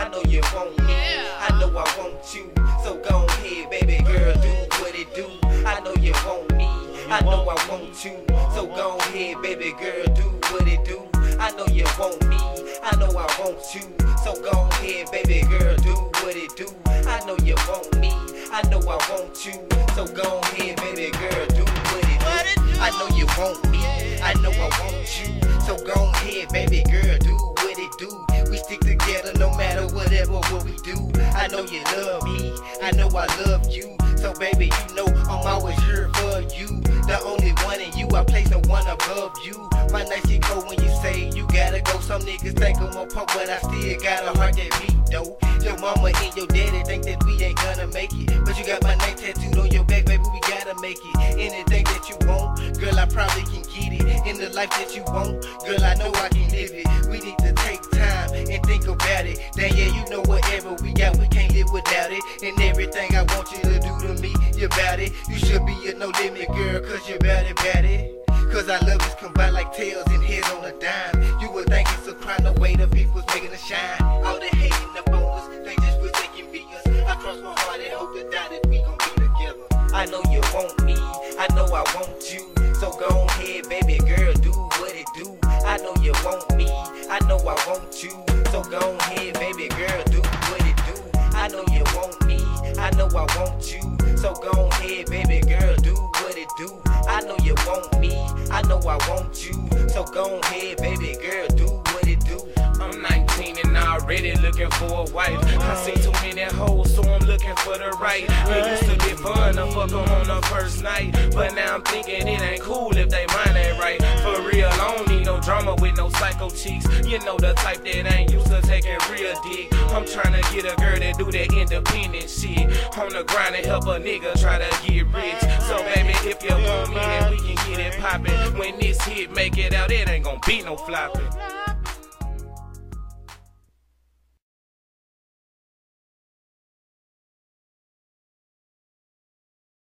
I know you want me. I know I want you. So go ahead, baby girl, do what it do. I know you want me. I know I want you. So go ahead, baby girl, do what it do. I know you want me. I know I want you. So go ahead, baby girl, do what it do. I know you want me. I know I want you. So go ahead, baby girl, do what it do. I know you want me. I know I want you. So go ahead, baby girl, do whatever what we do. I know you love me. I know I love you. So baby, you know I'm always here for you. The only one in you, I place no one above you. My nights get cold when you say you gotta go. Some niggas think I'm a punk, but I still got a heart that beat though. Your mama and your daddy think that we ain't gonna make it. But you got my name tattooed on your back, baby, we gotta make it. Anything that you want, girl, I probably can get it. In the life that you want, girl, I know I can live it. We need to and think about it. Then yeah, you know whatever we got, we can't live without it. And everything I want you to do to me, you about it. You should be a no limit girl, cause you bout it, bout it. Cause our love is combined like tails and heads on a dime. You would think it's a crime the way the people's making a shine. All the hate and the bonus, they just wish they can be us. I cross my heart and hope to die that we gon' be together. I know you want me, I know I want you. So go ahead, baby I know I want you. So go ahead, baby girl, do what it do. I know you want me, I know I want you. So go ahead, baby girl, do what it do. I know you want me, I know I want you. So go ahead, baby girl, do what it do. I'm 19 and already looking for a wife. I see too many hoes, so I'm looking for the right. It used to be fun to fuck on the first night, but now I'm thinking it ain't cool if they cheeks. You know the type that ain't used to taking real dick. I'm trying to get a girl that do that independent shit. On the grind and help a nigga try to get rich. So baby, if you want me, then we can get it poppin'. When this hit make it out, it ain't gon' be no flopping.